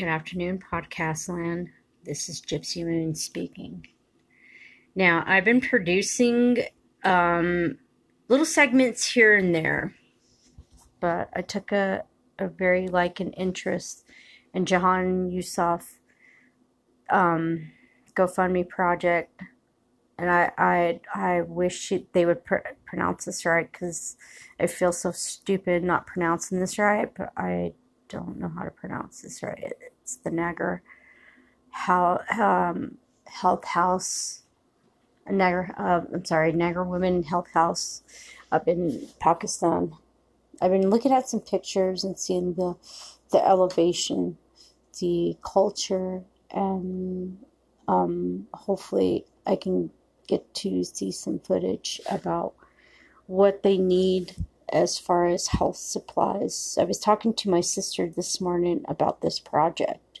Good afternoon, podcast land. This is Gypsy Moon speaking. Now, I've been producing um, little segments here and there, but I took a, a very like an interest in Jahan Yusuf um, GoFundMe project, and I I I wish they would pr- pronounce this right because I feel so stupid not pronouncing this right, but I don't know how to pronounce this right. It's the Nagar how, um, Health House, Nagar, uh, I'm sorry, Nagar Women Health House up in Pakistan. I've been looking at some pictures and seeing the the elevation, the culture, and um, hopefully I can get to see some footage about what they need as far as health supplies. I was talking to my sister this morning about this project,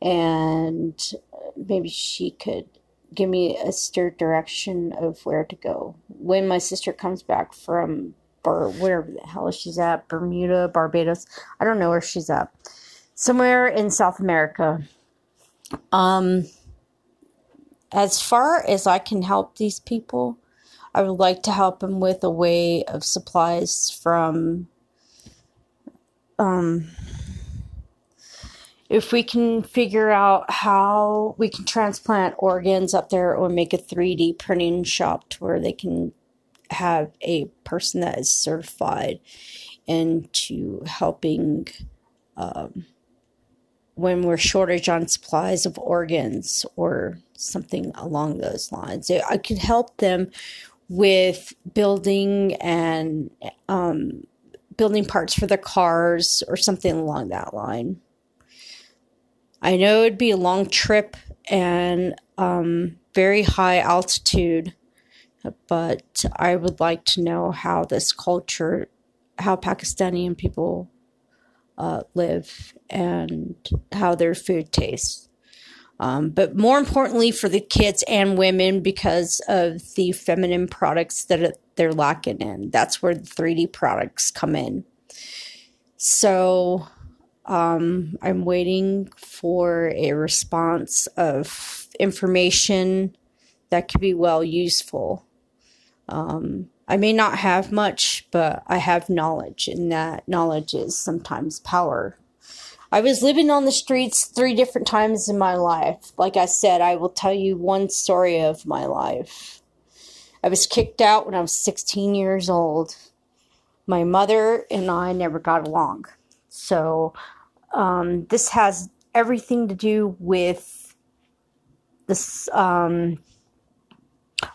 and maybe she could give me a steer direction of where to go when my sister comes back from Bar wherever the hell she's at Bermuda, Barbados. I don't know where she's at. Somewhere in South America. Um, as far as I can help these people, I would like to help him with a way of supplies from um, if we can figure out how we can transplant organs up there or make a 3D printing shop to where they can have a person that is certified into helping um, when we're shortage on supplies of organs or something along those lines. I could help them with building and um, building parts for the cars or something along that line. I know it'd be a long trip and um, very high altitude, but I would like to know how this culture, how Pakistani people uh, live, and how their food tastes. Um, but more importantly for the kids and women because of the feminine products that they're lacking in. That's where the 3D products come in. So Um, I'm waiting for a response of information that could be well useful. Um, I may not have much, but I have knowledge, and that knowledge is sometimes power. I was living on the streets three different times in my life. Like I said, I will tell you one story of my life. I was kicked out when I was 16 years old. My mother and I never got along. So, um, this has everything to do with this, um,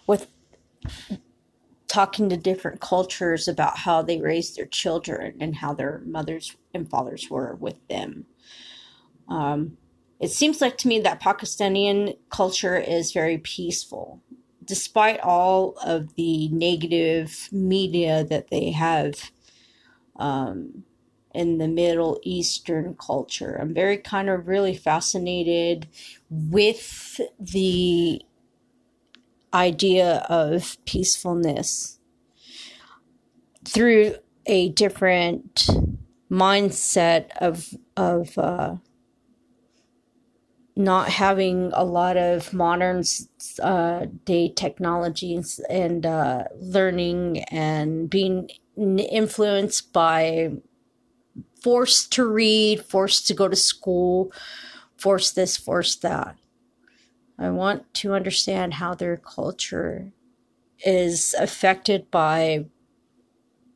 with talking to different cultures about how they raised their children and how their mothers and fathers were with them. Um, it seems like to me that Pakistani culture is very peaceful, despite all of the negative media that they have um, in the Middle Eastern culture. I'm very kind of really fascinated with the idea of peacefulness through a different mindset of of uh, not having a lot of modern uh, day technologies and uh, learning and being influenced by forced to read, forced to go to school, forced this, forced that. I want to understand how their culture is affected by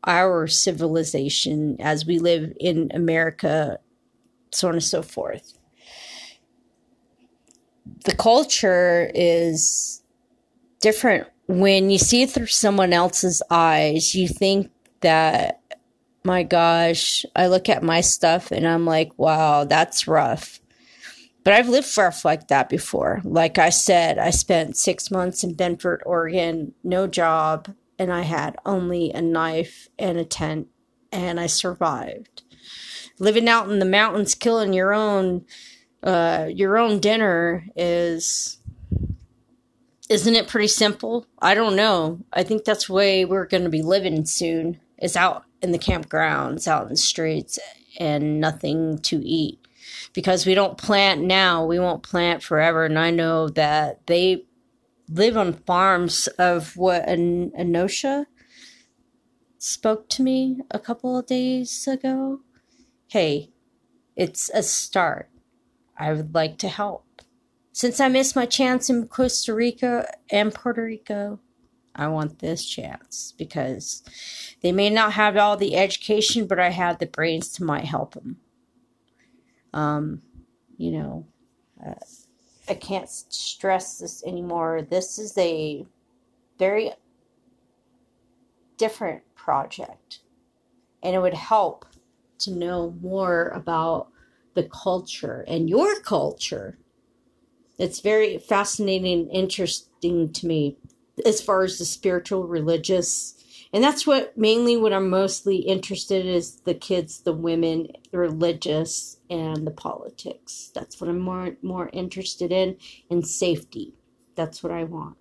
our civilization as we live in America, so on and so forth. The culture is different. When you see it through someone else's eyes, you think that, my gosh, I look at my stuff and I'm like, wow, that's rough. But I've lived rough like that before. Like I said, I spent six months in Bendford, Oregon, no job, and I had only a knife and a tent, and I survived. Living out in the mountains, killing your own, uh, your own dinner is, isn't it pretty simple? I don't know. I think that's the way we're going to be living soon. Is out in the campgrounds, out in the streets, and nothing to eat because we don't plant now, we won't plant forever. And I know that they live on farms of what An- Anosha spoke to me a couple of days ago. Hey, it's a start. I would like to help. Since I missed my chance in Costa Rica and Puerto Rico, I want this chance because they may not have all the education, but I have the brains to might help them. Um, you know, uh, I can't stress this anymore. This is a very different project, and it would help to know more about the culture and your culture. It's very fascinating and interesting to me as far as the spiritual, religious, and that's what mainly what I'm mostly interested in is the kids, the women, the religious, and the politics. That's what I'm more more interested in, and safety. That's what I want.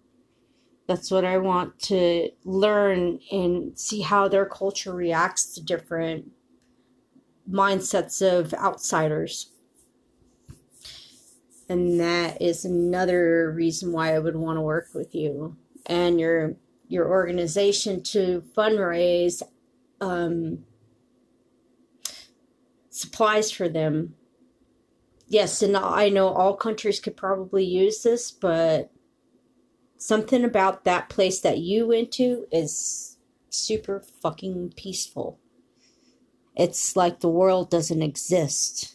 That's what I want to learn and see how their culture reacts to different mindsets of outsiders. And that is another reason why I would want to work with you and your your organization to fundraise um, supplies for them. Yes, and I know all countries could probably use this, but something about that place that you went to is super fucking peaceful. It's like the world doesn't exist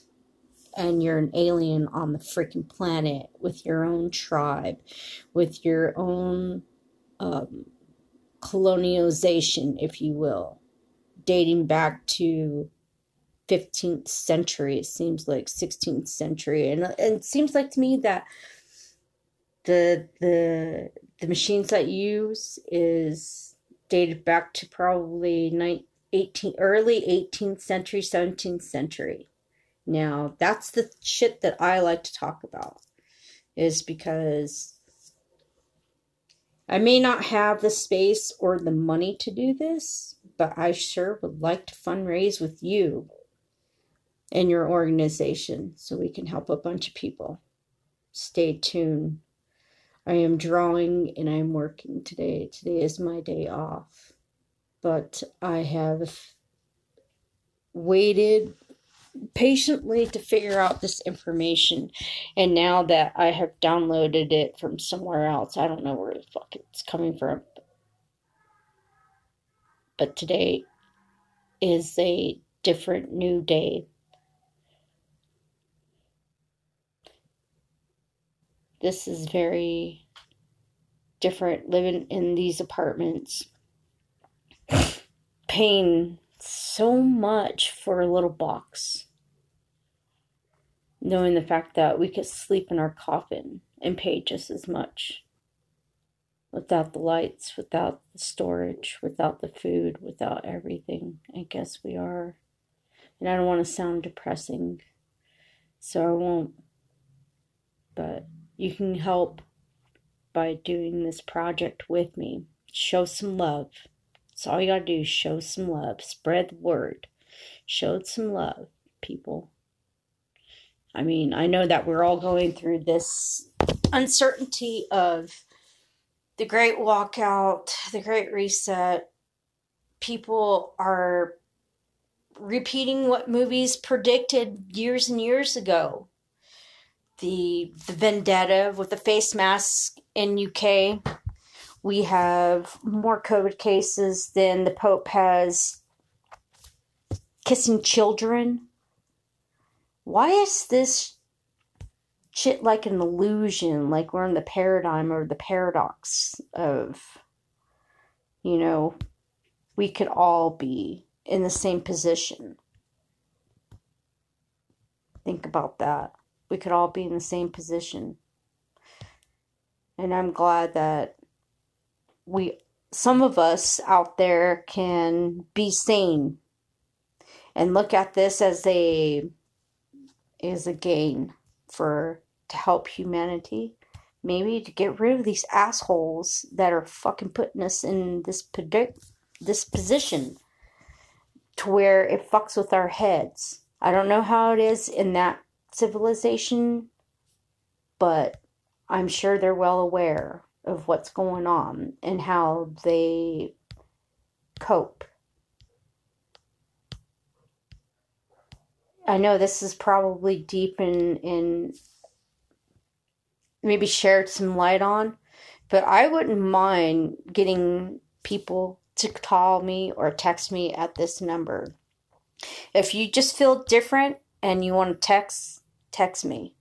and you're an alien on the freaking planet with your own tribe, with your own um, colonialization, if you will, dating back to 15th century. It seems like 16th century, and, and it seems like to me that the the the machines that you use is dated back to probably 19, 18 early 18th century 17th century now that's the shit that i like to talk about is because I may not have the space or the money to do this, but I sure would like to fundraise with you. And your organization so we can help a bunch of people. Stay tuned. I am drawing and I'm working today. Today is my day off. But I have waited patiently to figure out this information. And now that I have downloaded it from somewhere else, I don't know where the fuck it's coming from. But today is a different new day. This is very different living in these apartments. Paying so much for a little box. Knowing the fact that we could sleep in our coffin and pay just as much. Without the lights, without the storage, without the food, without everything. I guess we are. And I don't want to sound depressing, so I won't. But you can help by doing this project with me. Show some love. That's all you gotta do show some love. Spread the word. Show some love, people. I mean, I know that we're all going through this uncertainty of the great walkout, the great reset. People are repeating what movies predicted years and years ago. The the vendetta with the face mask in UK we have more COVID cases than the Pope has kissing children. Why is this shit like an illusion? Like we're in the paradigm or the paradox of, you know, we could all be in the same position. Think about that. We could all be in the same position. And I'm glad that we some of us out there can be sane and look at this as a as a gain for to help humanity maybe to get rid of these assholes that are fucking putting us in this predict this position to where it fucks with our heads i don't know how it is in that civilization but i'm sure they're well aware of what's going on and how they cope. I know this is probably deep in in maybe shared some light on, but I wouldn't mind getting people to call me or text me at this number. If you just feel different and you want to text, text me.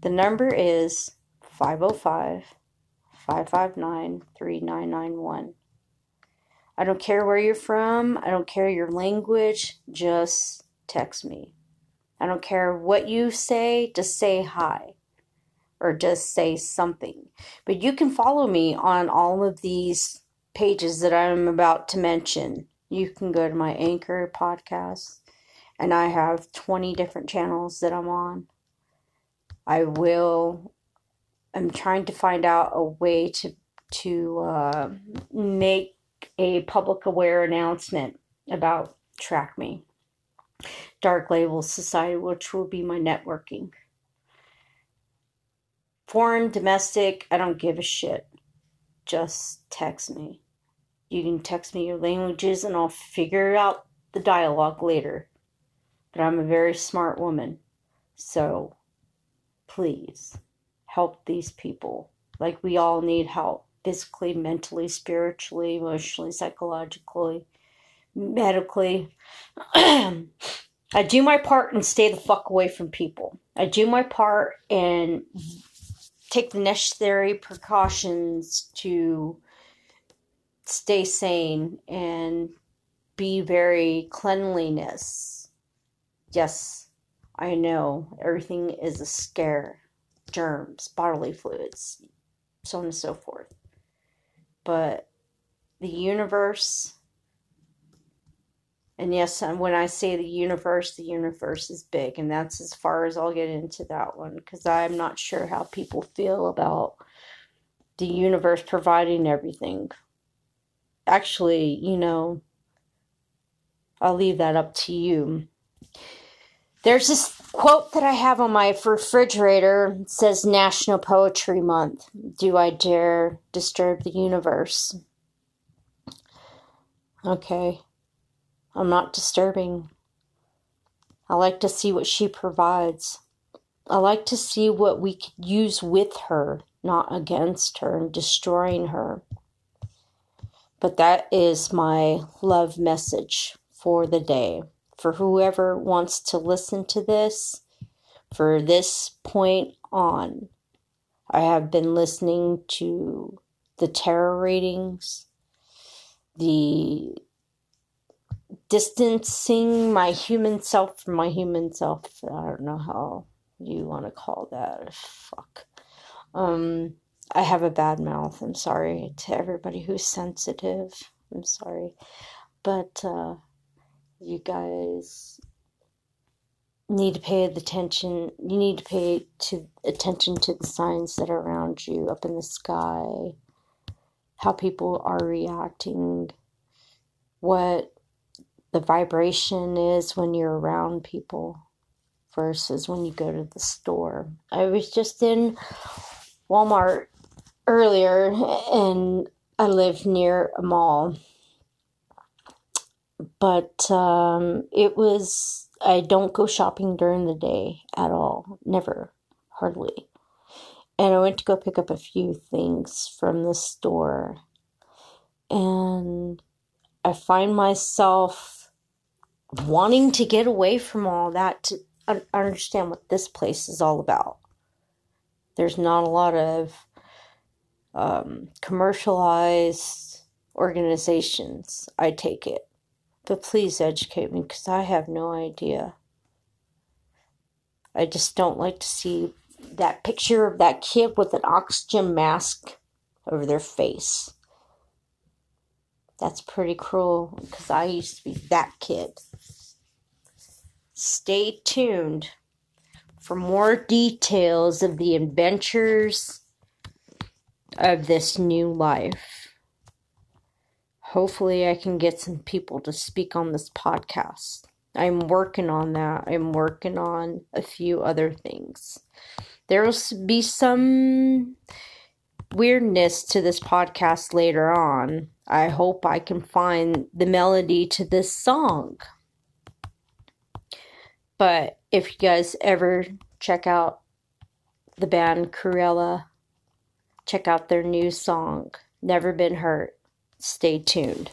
The number is 505 559 3991. I don't care where you're from, I don't care your language, just text me. I don't care what you say, just say hi or just say something. But you can follow me on all of these pages that I'm about to mention. You can go to my Anchor podcast, and I have 20 different channels that I'm on. I will I'm trying to find out a way to to uh, make a public aware announcement about Track Me, Dark Label Society, which will be my networking. Foreign, domestic, I don't give a shit. Just text me. You can text me your languages and I'll figure out the dialogue later. But I'm a very smart woman. So please help these people. Like we all need help physically, mentally, spiritually, emotionally, psychologically, medically. I do my part and stay the fuck away from people. I do my part and take the necessary precautions to stay sane and be very cleanliness. Yes, I know everything is a scare germs, bodily fluids, so on and so forth. But the universe, and yes, when I say the universe, the universe is big, and that's as far as I'll get into that one because I'm not sure how people feel about the universe providing everything. Actually, you know, I'll leave that up to you. There's this quote that I have on my refrigerator. It says National Poetry Month. Do I dare disturb the universe? Okay. I'm not disturbing. I like to see what she provides. I like to see what we could use with her, not against her and destroying her. But that is my love message for the day. For whoever wants to listen to this, for this point on, I have been listening to the tarot readings, the distancing my human self from my human self. I don't know how you want to call that. Fuck. Um, I have a bad mouth. I'm sorry to everybody who's sensitive. I'm sorry. But uh, you guys need to pay attention. You need to pay to attention to the signs that are around you up in the sky, how people are reacting, what the vibration is when you're around people versus when you go to the store. I was just in Walmart earlier and I live near a mall. But um, it was, I don't go shopping during the day at all. Never, hardly. And I went to go pick up a few things from the store. And I find myself wanting to get away from all that to understand what this place is all about. There's not a lot of um, commercialized organizations, I take it. But please educate me because I have no idea. I just don't like to see that picture of that kid with an oxygen mask over their face. That's pretty cruel because I used to be that kid. Stay tuned for more details of the adventures of this new life. Hopefully, I can get some people to speak on this podcast. I'm working on that. I'm working on a few other things. There will be some weirdness to this podcast later on. I hope I can find the melody to this song. But if you guys ever check out the band Cruella, check out their new song, Never Been Hurt. Stay tuned.